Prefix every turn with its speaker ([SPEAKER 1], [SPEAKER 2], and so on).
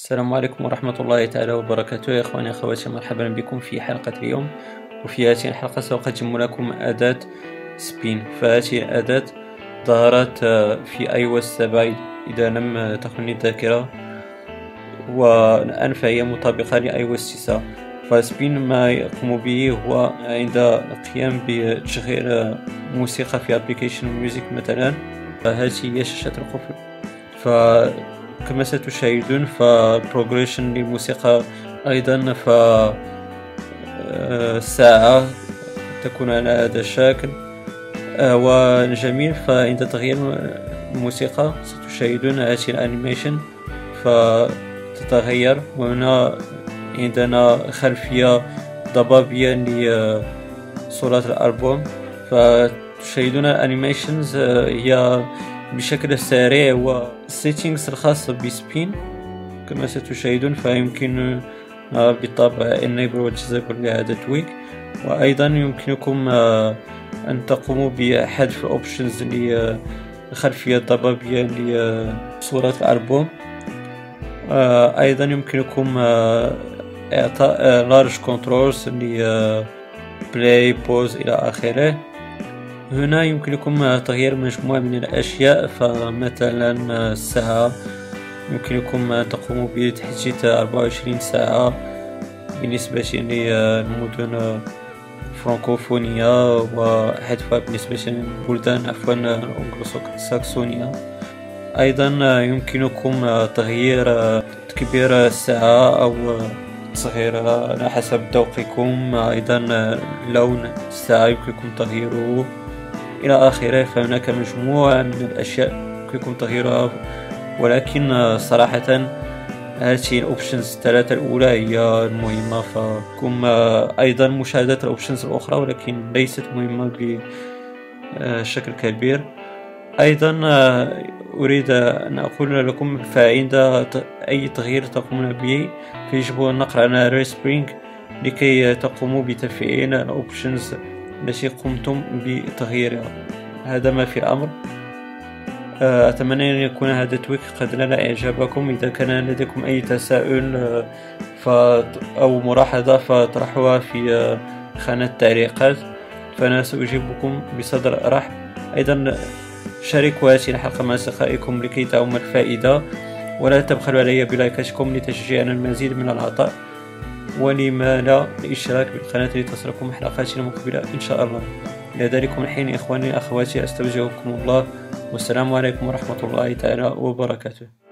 [SPEAKER 1] السلام عليكم ورحمة الله تعالى وبركاته. يا إخواني أخواتي مرحبا بكم في حلقة اليوم. وفي هذه الحلقة سأقدم لكم أداة Spin. فهذه الأداة ظهرت في iOS 7 إذا لم تخني الذاكرة. والآن فهي مطابقة ل iOS 9 ف Spin ما يقوم به هو عند القيام بتشغيل موسيقى في application Music مثلا. فهذه هي شاشة القفل. ف كما ستشاهدون ف progression للموسيقى أيضا ف الساعة آه، تكون على هذا الشكل. آه، والجميل فعند تغيير الموسيقى ستشاهدون هذه ال animation فتتغير وهنا عندنا خلفية ضبابية لصورة الألبوم. فتشاهدون ال animations آه، هي بشكل سريع وال settings الخاصة ب Spin. كما ستشاهدون فيمكن بالطبع enable و disable لهذا ال tweak وأيضا يمكنكم آه، أن تقوموا بحذف ال options للخلفية الضبابية لصورة الألبوم. آه، أيضا يمكنكم آه، إعطاء large controls ل بلاي بوز إلى آخره. هنا يمكنكم تغيير مجموعة من الأشياء فمثلا الساعة يمكنكم تقوموا بتحديث 24 ساعة بالنسبة للمدن الفرنكوفونية وحذفها بالنسبة للبلدان عفوا الأنجلوساكسونية أيضا يمكنكم تغيير تكبير الساعة أو تصغيرها على حسب ذوقكم أيضا لون الساعة يمكنكم تغييره. إلى آخره فهناك مجموعة من الأشياء يمكنكم تغييرها. ولكن صراحة هذه ال options الثلاثة الأولى هي المهمة فكم أيضا مشاهدة ال options الأخرى ولكن ليست مهمة بشكل كبير. أيضا أريد أن أقول لكم فعند أي تغيير تقومون به فيجب النقر على respring لكي تقوموا بتفعيل ال options التي قمتم بتغييرها هذا ما في الأمر. آه، أتمنى أن يكون هذا ال tweak قد نال إعجابكم. إذا كان لديكم أي تساؤل آه،. أو ملاحظة فاطرحوها في آه، خانة التعليقات. فأنا سأجيبكم بصدر رحب. أيضا شاركوا هذه الحلقة مع أصدقائكم لكي تعم الفائدة. ولا تبخلوا علي بلايكاتكم لتشجيعنا المزيد من العطاء. ولما لا الاشتراك بالقناة لتصلكم حلقاتنا المقبلة إن شاء الله. إلى ذلكم الحين إخواني أخواتي أستودعكم الله. والسلام عليكم ورحمة الله تعالى وبركاته.